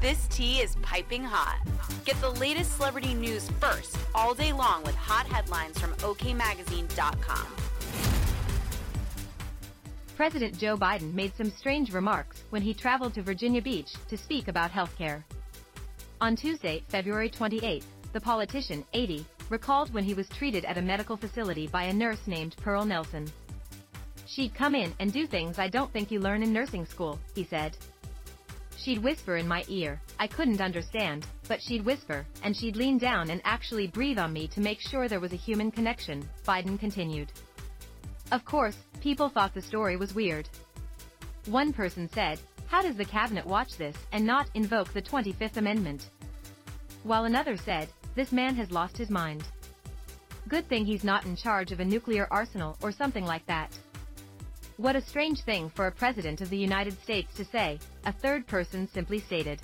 This tea is piping hot. Get the latest celebrity news first all day long with hot headlines from OKMagazine.com. President Joe Biden made some strange remarks when he traveled to Virginia Beach to speak about healthcare. On Tuesday, February 28, the politician, 80, recalled when he was treated at a medical facility by a nurse named Pearl Nelson. She'd come in and do things I don't think you learn in nursing school, he said. She'd whisper in my ear, I couldn't understand, but she'd whisper, and she'd lean down and actually breathe on me to make sure there was a human connection, Biden continued. Of course, people thought the story was weird. One person said, how does the cabinet watch this and not invoke the 25th Amendment? While another said, this man has lost his mind. Good thing he's not in charge of a nuclear arsenal or something like that. What a strange thing for a president of the United States to say, a third person simply stated.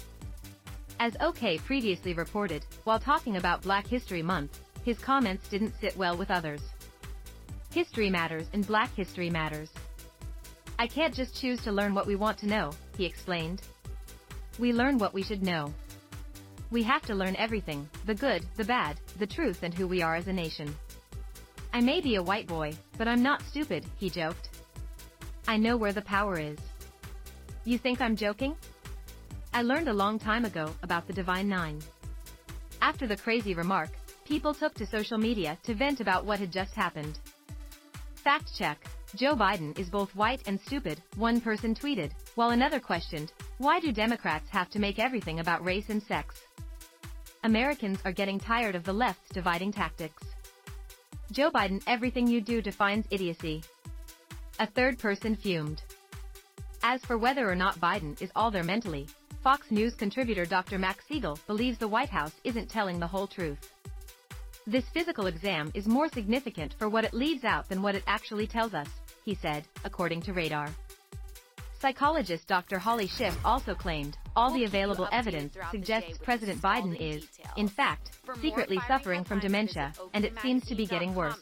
As OK previously reported, while talking about Black History Month, his comments didn't sit well with others. History matters and Black history matters. I can't just choose to learn what we want to know, he explained. We learn what we should know. We have to learn everything, the good, the bad, the truth and who we are as a nation. I may be a white boy, but I'm not stupid, he joked. I know where the power is. You think I'm joking? I learned a long time ago about the Divine Nine. After the crazy remark, people took to social media to vent about what had just happened. Fact check. Joe Biden is both white and stupid, one person tweeted, while another questioned, why do Democrats have to make everything about race and sex? Americans are getting tired of the left's dividing tactics. Joe Biden everything you do defines idiocy. A third person fumed. As for whether or not Biden is all there mentally, Fox News contributor Dr. Marc Siegel believes the White House isn't telling the whole truth. This physical exam is more significant for what it leaves out than what it actually tells us, he said, according to Radar. Psychologist Dr. Holly Schiff also claimed, all the available evidence suggests President Biden is, in fact, secretly suffering from dementia, and it seems to be getting worse.